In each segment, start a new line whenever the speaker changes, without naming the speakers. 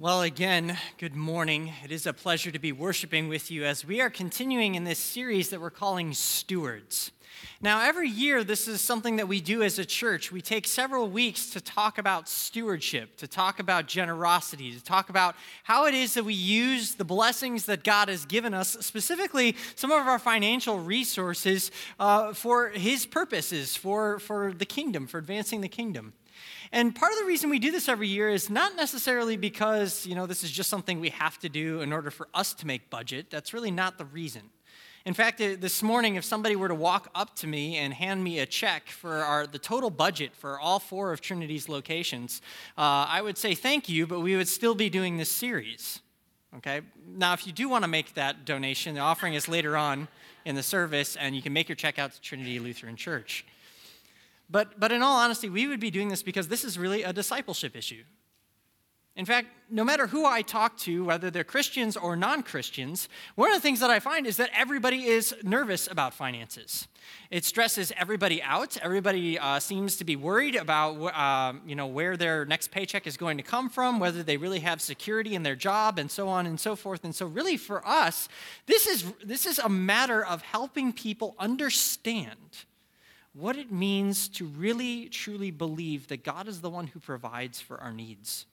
Well, again, good morning. It is a pleasure to be worshiping with you as we are continuing in this series that we're calling Stewards. Now, every year, this is something that we do as a church. We take several weeks to talk about stewardship, to talk about generosity, to talk about how it is that we use the blessings that God has given us, specifically some of our financial resources, uh, for His purposes, for, for the kingdom, for advancing the kingdom. And part of the reason we do this every year is not necessarily because, you know, this is just something we have to do in order for us to make budget. That's really not the reason. In fact, this morning, if somebody were to walk up to me and hand me a check for our, the total budget for all four of Trinity's locations, uh, I would say thank you, but we would still be doing this series. Okay? Now, if you do want to make that donation, the offering is later on in the service, and you can make your check out to Trinity Lutheran Church. But, but in all honesty, we would be doing this because this is really a discipleship issue. In fact, no matter who I talk to, whether they're Christians or non Christians, one of the things that I find is that everybody is nervous about finances. It stresses everybody out. Everybody uh, seems to be worried about uh, you know, where their next paycheck is going to come from, whether they really have security in their job, and so on and so forth. And so, really, for us, this is, this is a matter of helping people understand what it means to really, truly believe that God is the one who provides for our needs.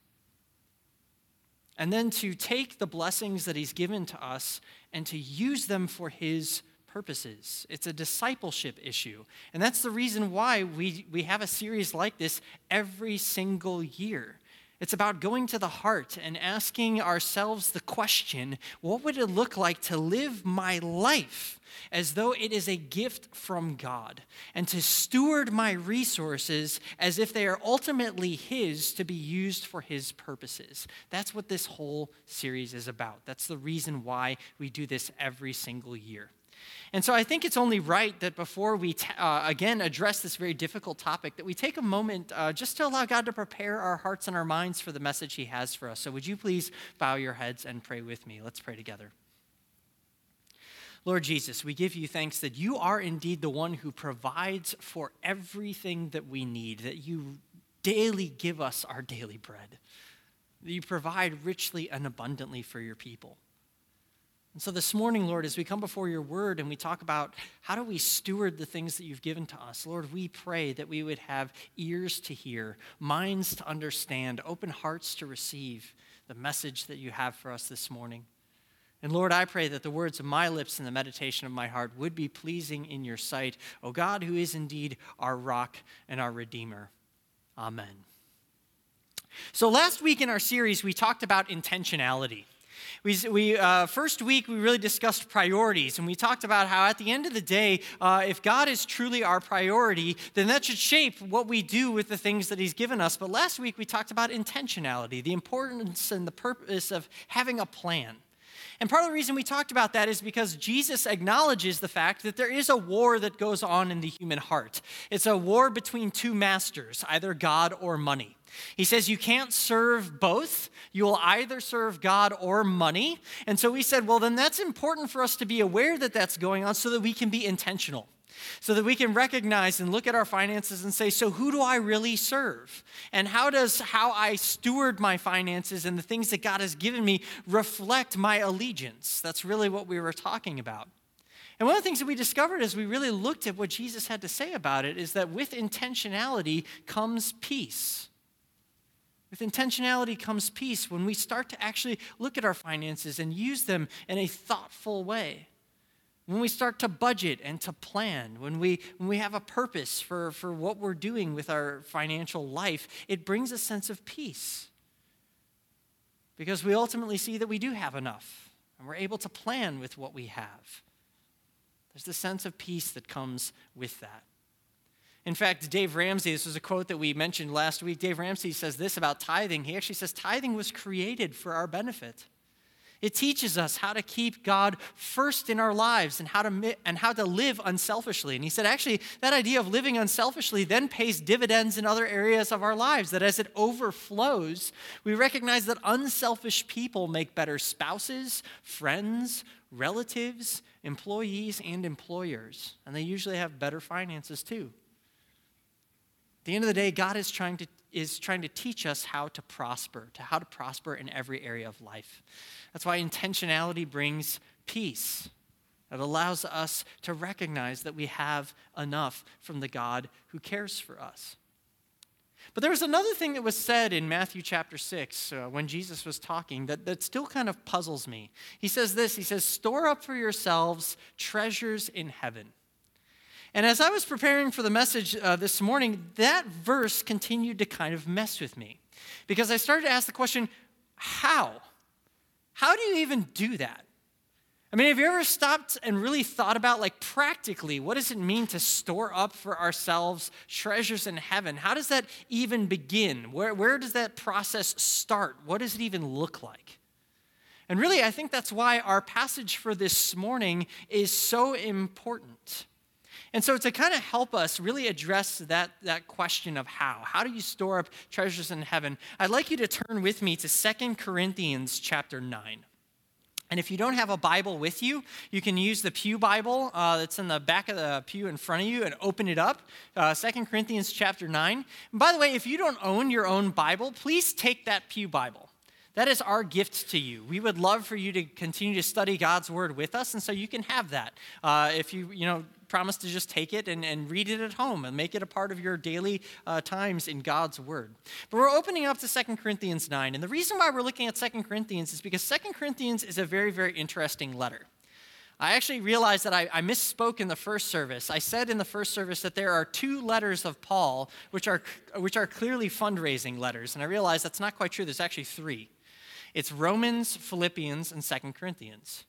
And then to take the blessings that He's given to us and to use them for His purposes. It's a discipleship issue. And that's the reason why we, we have a series like this every single year. It's about going to the heart and asking ourselves the question what would it look like to live my life as though it is a gift from God, and to steward my resources as if they are ultimately His to be used for His purposes. That's what this whole series is about. That's the reason why we do this every single year. And so I think it's only right that before we, t- uh, again, address this very difficult topic, that we take a moment uh, just to allow God to prepare our hearts and our minds for the message He has for us. So would you please bow your heads and pray with me? Let's pray together. Lord Jesus, we give you thanks that you are indeed the one who provides for everything that we need, that you daily give us our daily bread, that you provide richly and abundantly for your people. And so this morning, Lord, as we come before your word and we talk about how do we steward the things that you've given to us, Lord, we pray that we would have ears to hear, minds to understand, open hearts to receive the message that you have for us this morning. And Lord, I pray that the words of my lips and the meditation of my heart would be pleasing in your sight, O God, who is indeed our rock and our Redeemer. Amen. So, last week in our series, we talked about intentionality. We, we uh, first week, we really discussed priorities, and we talked about how at the end of the day, uh, if God is truly our priority, then that should shape what we do with the things that He's given us. But last week, we talked about intentionality, the importance and the purpose of having a plan. And part of the reason we talked about that is because Jesus acknowledges the fact that there is a war that goes on in the human heart. It's a war between two masters, either God or money. He says you can't serve both. You will either serve God or money. And so we said, well, then that's important for us to be aware that that's going on so that we can be intentional so that we can recognize and look at our finances and say, so who do I really serve? And how does how I steward my finances and the things that God has given me reflect my allegiance? That's really what we were talking about. And one of the things that we discovered as we really looked at what Jesus had to say about it is that with intentionality comes peace. With intentionality comes peace when we start to actually look at our finances and use them in a thoughtful way when we start to budget and to plan, when we, when we have a purpose for, for what we're doing with our financial life, it brings a sense of peace. Because we ultimately see that we do have enough and we're able to plan with what we have. There's the sense of peace that comes with that. In fact, Dave Ramsey, this was a quote that we mentioned last week. Dave Ramsey says this about tithing. He actually says, Tithing was created for our benefit. It teaches us how to keep God first in our lives and how to, and how to live unselfishly. And he said, actually, that idea of living unselfishly then pays dividends in other areas of our lives, that as it overflows, we recognize that unselfish people make better spouses, friends, relatives, employees, and employers. And they usually have better finances too. At the end of the day, God is trying to is trying to teach us how to prosper, to how to prosper in every area of life. That's why intentionality brings peace. It allows us to recognize that we have enough from the God who cares for us. But there was another thing that was said in Matthew chapter 6 uh, when Jesus was talking that, that still kind of puzzles me. He says this He says, Store up for yourselves treasures in heaven. And as I was preparing for the message uh, this morning, that verse continued to kind of mess with me because I started to ask the question how? How do you even do that? I mean, have you ever stopped and really thought about, like, practically, what does it mean to store up for ourselves treasures in heaven? How does that even begin? Where, where does that process start? What does it even look like? And really, I think that's why our passage for this morning is so important. And so, to kind of help us really address that, that question of how, how do you store up treasures in heaven? I'd like you to turn with me to Second Corinthians chapter 9. And if you don't have a Bible with you, you can use the Pew Bible uh, that's in the back of the pew in front of you and open it up. Uh, 2 Corinthians chapter 9. And by the way, if you don't own your own Bible, please take that Pew Bible. That is our gift to you. We would love for you to continue to study God's Word with us, and so you can have that. Uh, if you, you know, promise to just take it and, and read it at home and make it a part of your daily uh, times in God's Word. But we're opening up to Second Corinthians 9. And the reason why we're looking at Second Corinthians is because Second Corinthians is a very, very interesting letter. I actually realized that I, I, misspoke in the first service. I said in the first service that there are two letters of Paul, which are, which are clearly fundraising letters. And I realized that's not quite true. There's actually three it's Romans, Philippians, and Second Corinthians.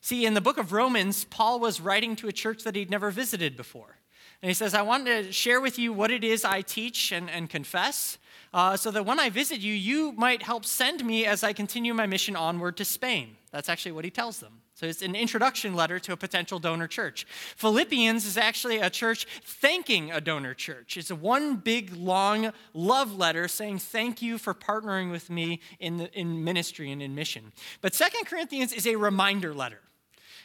See, in the book of Romans, Paul was writing to a church that he'd never visited before. And he says, I want to share with you what it is I teach and, and confess, uh, so that when I visit you, you might help send me as I continue my mission onward to Spain. That's actually what he tells them. So it's an introduction letter to a potential donor church. Philippians is actually a church thanking a donor church. It's one big, long love letter saying, Thank you for partnering with me in, the, in ministry and in mission. But Second Corinthians is a reminder letter.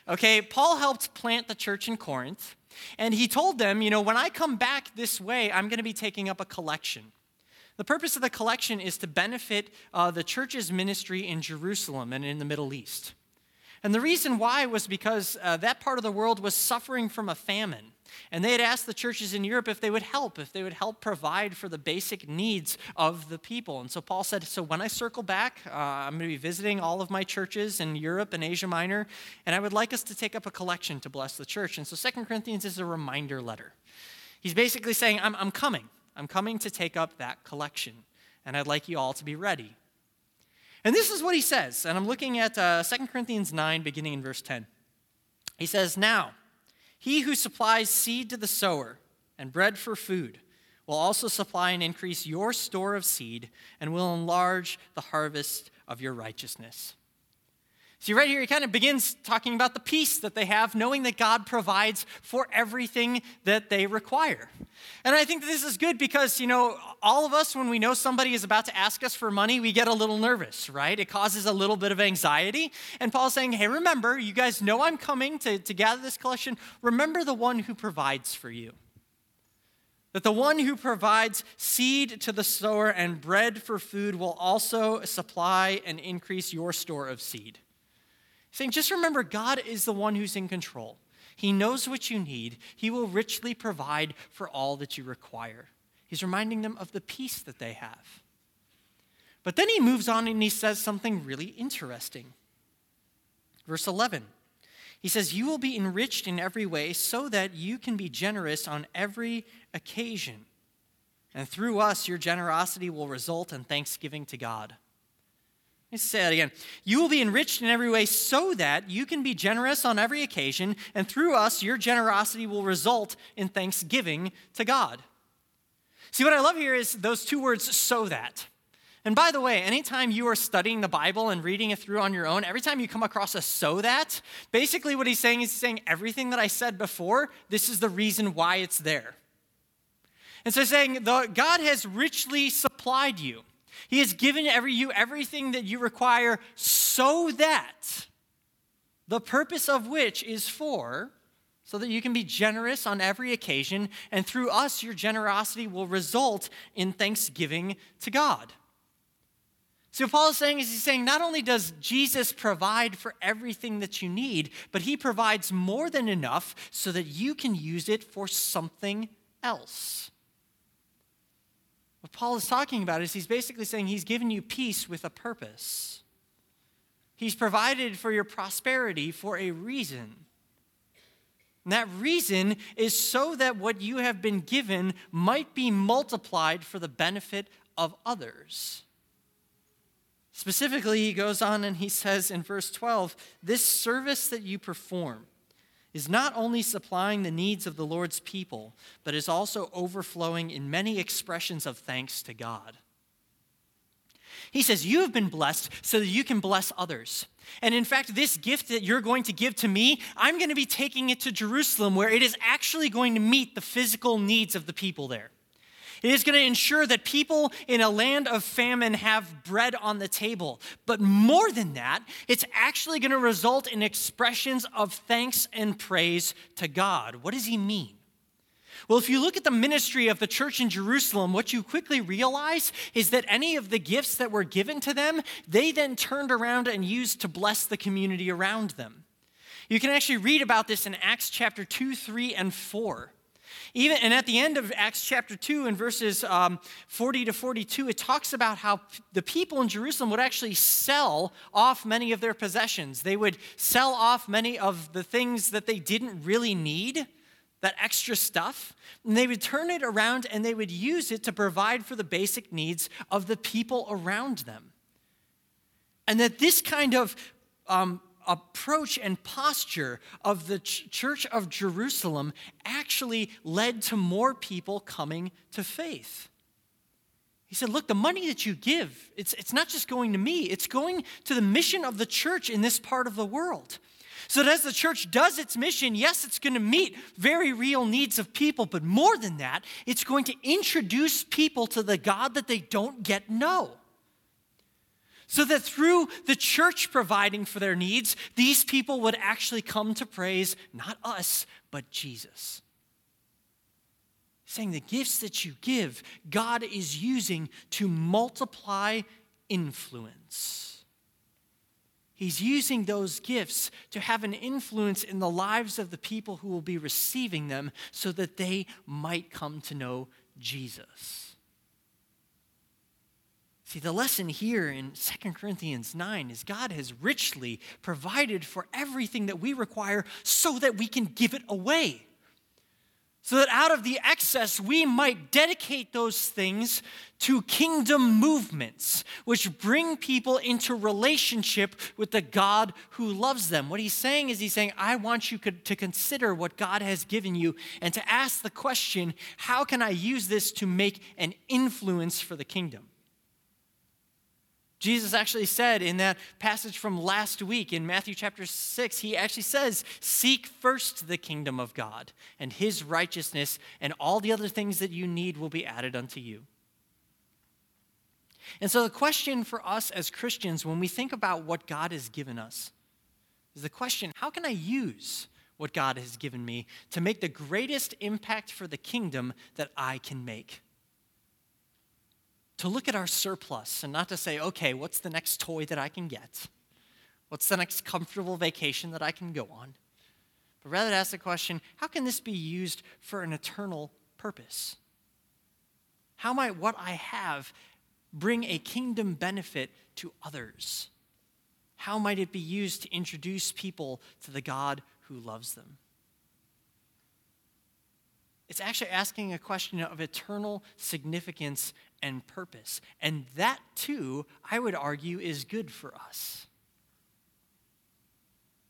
Okay, Paul helped plant the church in Corinth, and he told them, you know, when I come back this way, I'm going to be taking up a collection. The purpose of the collection is to benefit uh, the church's ministry in Jerusalem and in the Middle East. And the reason why was because uh, that part of the world was suffering from a famine. And they had asked the churches in Europe if they would help, if they would help provide for the basic needs of the people. And so Paul said, So when I circle back, uh, I'm going to be visiting all of my churches in Europe and Asia Minor, and I would like us to take up a collection to bless the church. And so Second Corinthians is a reminder letter. He's basically saying, I'm, I'm coming. I'm coming to take up that collection, and I'd like you all to be ready. And this is what he says, and I'm looking at uh, 2 Corinthians 9, beginning in verse 10. He says, Now, he who supplies seed to the sower and bread for food will also supply and increase your store of seed and will enlarge the harvest of your righteousness. See, right here, he kind of begins talking about the peace that they have, knowing that God provides for everything that they require. And I think this is good because, you know, all of us, when we know somebody is about to ask us for money, we get a little nervous, right? It causes a little bit of anxiety. And Paul's saying, hey, remember, you guys know I'm coming to, to gather this collection. Remember the one who provides for you. That the one who provides seed to the sower and bread for food will also supply and increase your store of seed saying, just remember, God is the one who's in control. He knows what you need, He will richly provide for all that you require. He's reminding them of the peace that they have. But then he moves on and he says something really interesting. Verse 11. He says, You will be enriched in every way so that you can be generous on every occasion. And through us, your generosity will result in thanksgiving to God. Let me say it again. You will be enriched in every way so that you can be generous on every occasion, and through us, your generosity will result in thanksgiving to God. See, what I love here is those two words, so that. And by the way, anytime you are studying the Bible and reading it through on your own, every time you come across a so that, basically what he's saying is he's saying everything that I said before, this is the reason why it's there. And so saying, God has richly supplied you. He has given every, you everything that you require so that the purpose of which is for so that you can be generous on every occasion, and through us, your generosity will result in thanksgiving to God. So, Paul is saying is he's saying not only does Jesus provide for everything that you need, but he provides more than enough so that you can use it for something else. What Paul is talking about is he's basically saying he's given you peace with a purpose. He's provided for your prosperity for a reason. And that reason is so that what you have been given might be multiplied for the benefit of others. Specifically, he goes on and he says in verse 12 this service that you perform is not only supplying the needs of the Lord's people, but is also overflowing in many expressions of thanks to God. He says, You have been blessed so that you can bless others. And in fact, this gift that you're going to give to me, I'm going to be taking it to Jerusalem where it is actually going to meet the physical needs of the people there. It is going to ensure that people in a land of famine have bread on the table. But more than that, it's actually going to result in expressions of thanks and praise to God. What does he mean? Well, if you look at the ministry of the church in Jerusalem, what you quickly realize is that any of the gifts that were given to them, they then turned around and used to bless the community around them. You can actually read about this in Acts chapter 2, 3, and 4. Even, and at the end of Acts chapter 2, in verses um, 40 to 42, it talks about how the people in Jerusalem would actually sell off many of their possessions. They would sell off many of the things that they didn't really need, that extra stuff, and they would turn it around and they would use it to provide for the basic needs of the people around them. And that this kind of um, approach and posture of the ch- church of Jerusalem actually led to more people coming to faith. He said, Look, the money that you give, it's, it's not just going to me, it's going to the mission of the church in this part of the world. So that as the church does its mission, yes, it's going to meet very real needs of people, but more than that, it's going to introduce people to the God that they don't yet know so that through the church providing for their needs, these people would actually come to praise not us, but Jesus. Saying the gifts that you give, God is using to multiply influence. He's using those gifts to have an influence in the lives of the people who will be receiving them so that they might come to know Jesus. See, the lesson here in 2 Corinthians 9 is God has richly provided for everything that we require so that we can give it away. So that out of the excess, we might dedicate those things to kingdom movements, which bring people into relationship with the God who loves them. What he's saying is, he's saying, I want you to consider what God has given you and to ask the question, how can I use this to make an influence for the kingdom? Jesus actually said in that passage from last week in Matthew chapter 6, he actually says, Seek first the kingdom of God and his righteousness, and all the other things that you need will be added unto you. And so, the question for us as Christians, when we think about what God has given us, is the question how can I use what God has given me to make the greatest impact for the kingdom that I can make? To look at our surplus and not to say, okay, what's the next toy that I can get? What's the next comfortable vacation that I can go on? But rather to ask the question, how can this be used for an eternal purpose? How might what I have bring a kingdom benefit to others? How might it be used to introduce people to the God who loves them? It's actually asking a question of eternal significance and purpose. And that, too, I would argue, is good for us.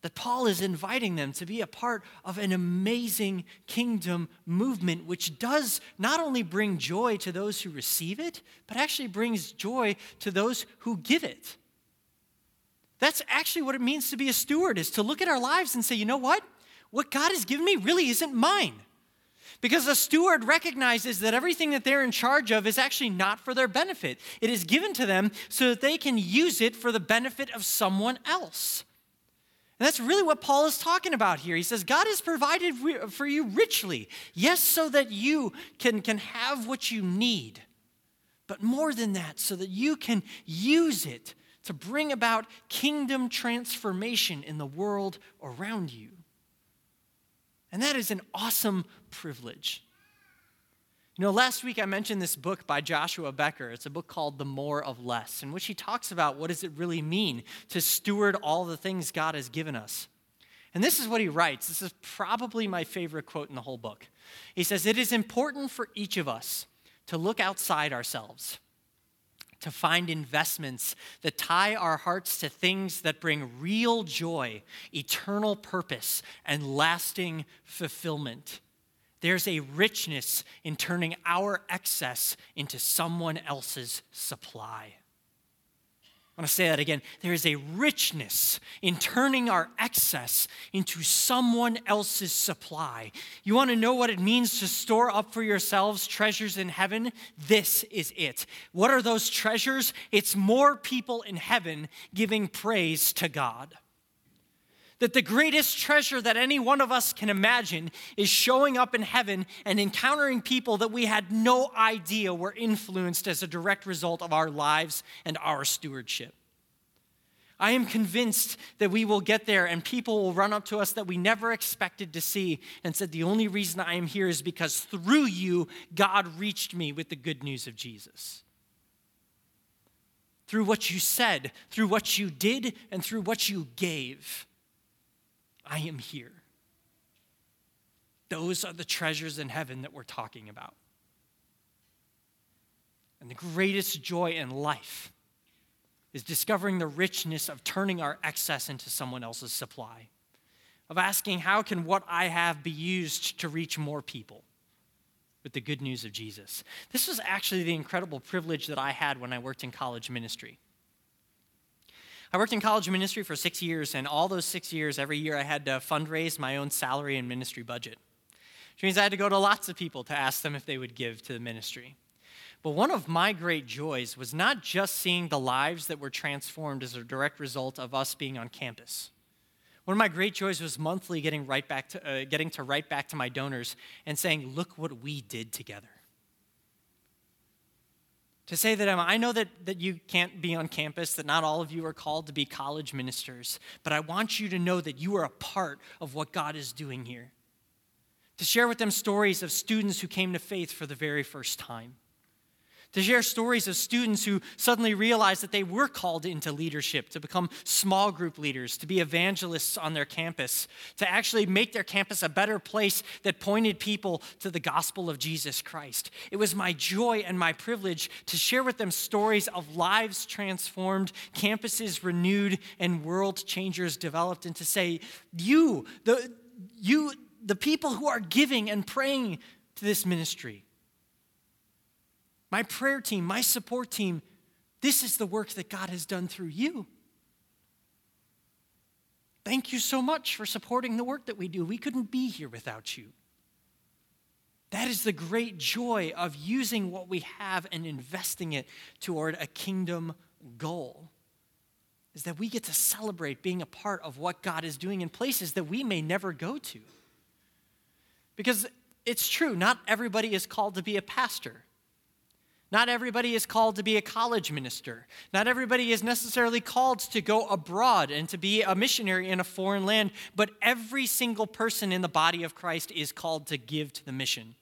That Paul is inviting them to be a part of an amazing kingdom movement, which does not only bring joy to those who receive it, but actually brings joy to those who give it. That's actually what it means to be a steward, is to look at our lives and say, you know what? What God has given me really isn't mine. Because a steward recognizes that everything that they're in charge of is actually not for their benefit. It is given to them so that they can use it for the benefit of someone else. And that's really what Paul is talking about here. He says, God has provided for you richly. Yes, so that you can, can have what you need, but more than that, so that you can use it to bring about kingdom transformation in the world around you. And that is an awesome privilege. You know, last week I mentioned this book by Joshua Becker. It's a book called The More of Less, in which he talks about what does it really mean to steward all the things God has given us. And this is what he writes. This is probably my favorite quote in the whole book. He says, It is important for each of us to look outside ourselves to find investments that tie our hearts to things that bring real joy, eternal purpose, and lasting fulfillment. There's a richness in turning our excess into someone else's supply. I want to say that again. There is a richness in turning our excess into someone else's supply. You want to know what it means to store up for yourselves treasures in heaven? This is it. What are those treasures? It's more people in heaven giving praise to God that the greatest treasure that any one of us can imagine is showing up in heaven and encountering people that we had no idea were influenced as a direct result of our lives and our stewardship. I am convinced that we will get there and people will run up to us that we never expected to see and said, The only reason I am here is because through you, God reached me with the good news of Jesus. Through what you said, through what you did, and through what you gave. I am here. Those are the treasures in heaven that we're talking about. And the greatest joy in life is discovering the richness of turning our excess into someone else's supply, of asking, how can what I have be used to reach more people with the good news of Jesus? This was actually the incredible privilege that I had when I worked in college ministry. I worked in college ministry for six years, and all those six years, every year I had to fundraise my own salary and ministry budget. Which means I had to go to lots of people to ask them if they would give to the ministry. But one of my great joys was not just seeing the lives that were transformed as a direct result of us being on campus. One of my great joys was monthly getting right back to uh, getting to write back to my donors and saying, "Look what we did together." To say that um, I know that, that you can't be on campus, that not all of you are called to be college ministers, but I want you to know that you are a part of what God is doing here. To share with them stories of students who came to faith for the very first time to share stories of students who suddenly realized that they were called into leadership, to become small group leaders, to be evangelists on their campus, to actually make their campus a better place that pointed people to the gospel of Jesus Christ. It was my joy and my privilege to share with them stories of lives transformed, campuses renewed, and world changers developed, and to say, you, the, you, the people who are giving and praying to this ministry, my prayer team, my support team, this is the work that God has done through you. Thank you so much for supporting the work that we do. We couldn't be here without you. That is the great joy of using what we have and investing it toward a kingdom goal. Is that we get to celebrate being a part of what God is doing in places that we may never go to. Because it's true, not everybody is called to be a pastor. Not everybody is called to be a college minister. Not everybody is necessarily called to go abroad and to be a missionary in a foreign land, but every single person in the body of Christ is called to give to the mission.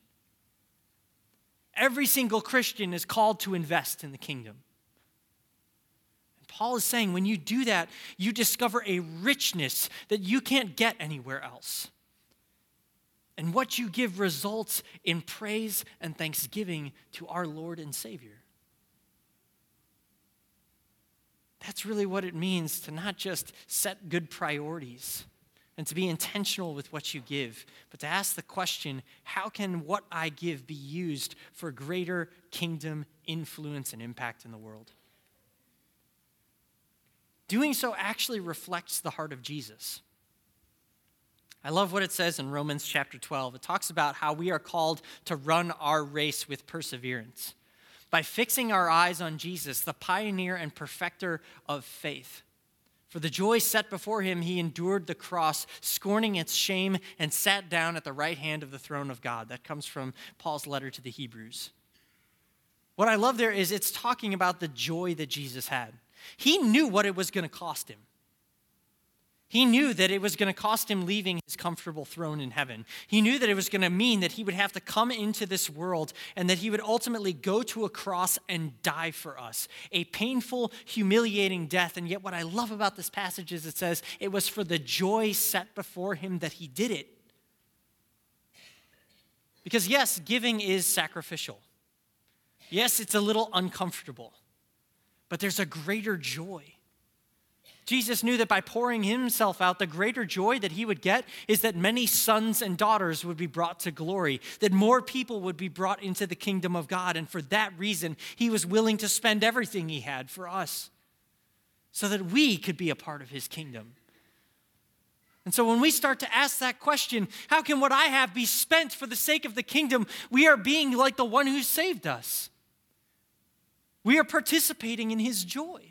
Every single Christian is called to invest in the kingdom. And Paul is saying when you do that, you discover a richness that you can't get anywhere else. And what you give results in praise and thanksgiving to our Lord and Savior. That's really what it means to not just set good priorities and to be intentional with what you give, but to ask the question how can what I give be used for greater kingdom influence and impact in the world? Doing so actually reflects the heart of Jesus. I love what it says in Romans chapter 12. It talks about how we are called to run our race with perseverance by fixing our eyes on Jesus, the pioneer and perfecter of faith. For the joy set before him, he endured the cross, scorning its shame, and sat down at the right hand of the throne of God. That comes from Paul's letter to the Hebrews. What I love there is it's talking about the joy that Jesus had. He knew what it was going to cost him. He knew that it was going to cost him leaving his comfortable throne in heaven. He knew that it was going to mean that he would have to come into this world and that he would ultimately go to a cross and die for us. A painful, humiliating death. And yet, what I love about this passage is it says it was for the joy set before him that he did it. Because, yes, giving is sacrificial. Yes, it's a little uncomfortable, but there's a greater joy. Jesus knew that by pouring himself out, the greater joy that he would get is that many sons and daughters would be brought to glory, that more people would be brought into the kingdom of God. And for that reason, he was willing to spend everything he had for us so that we could be a part of his kingdom. And so when we start to ask that question, how can what I have be spent for the sake of the kingdom? We are being like the one who saved us. We are participating in his joy.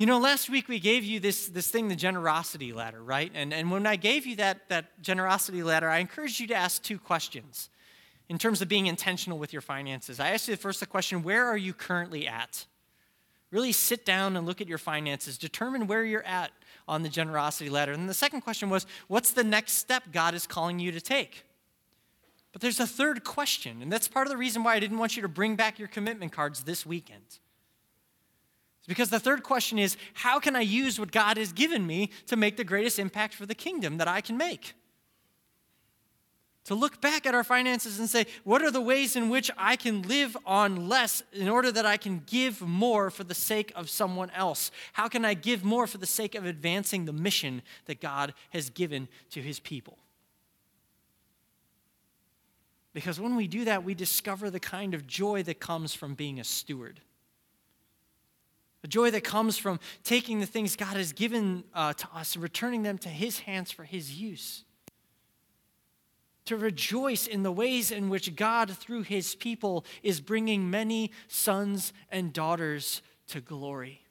You know, last week we gave you this, this thing, the generosity ladder, right? And, and when I gave you that, that generosity ladder, I encouraged you to ask two questions in terms of being intentional with your finances. I asked you first the question where are you currently at? Really sit down and look at your finances, determine where you're at on the generosity ladder. And the second question was what's the next step God is calling you to take? But there's a third question, and that's part of the reason why I didn't want you to bring back your commitment cards this weekend. Because the third question is how can I use what God has given me to make the greatest impact for the kingdom that I can make? To look back at our finances and say, what are the ways in which I can live on less in order that I can give more for the sake of someone else? How can I give more for the sake of advancing the mission that God has given to his people? Because when we do that, we discover the kind of joy that comes from being a steward. The joy that comes from taking the things God has given uh, to us and returning them to His hands for His use. To rejoice in the ways in which God, through His people, is bringing many sons and daughters to glory.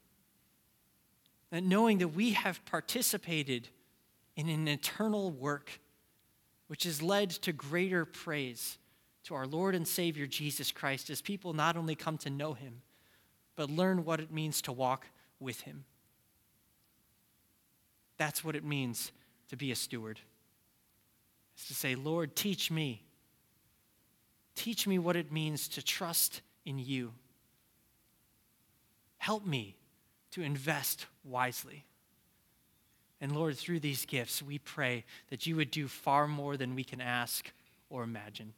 And knowing that we have participated in an eternal work which has led to greater praise to our Lord and Savior Jesus Christ as people not only come to know Him but learn what it means to walk with Him. That's what it means to be a steward. It's to say, Lord, teach me. Teach me what it means to trust in you. Help me to invest wisely. And Lord, through these gifts, we pray that you would do far more than we can ask or imagine.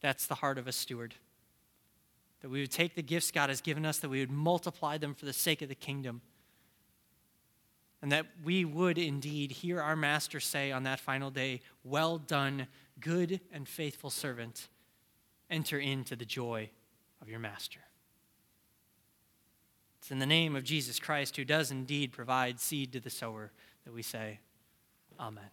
That's the heart of a steward that we would take the gifts God has given us, that we would multiply them for the sake of the kingdom, and that we would indeed hear our Master say on that final day, Well done, good and faithful servant. Enter into the joy of your Master. It's in the name of Jesus Christ, who does indeed provide seed to the sower, that we say, Amen.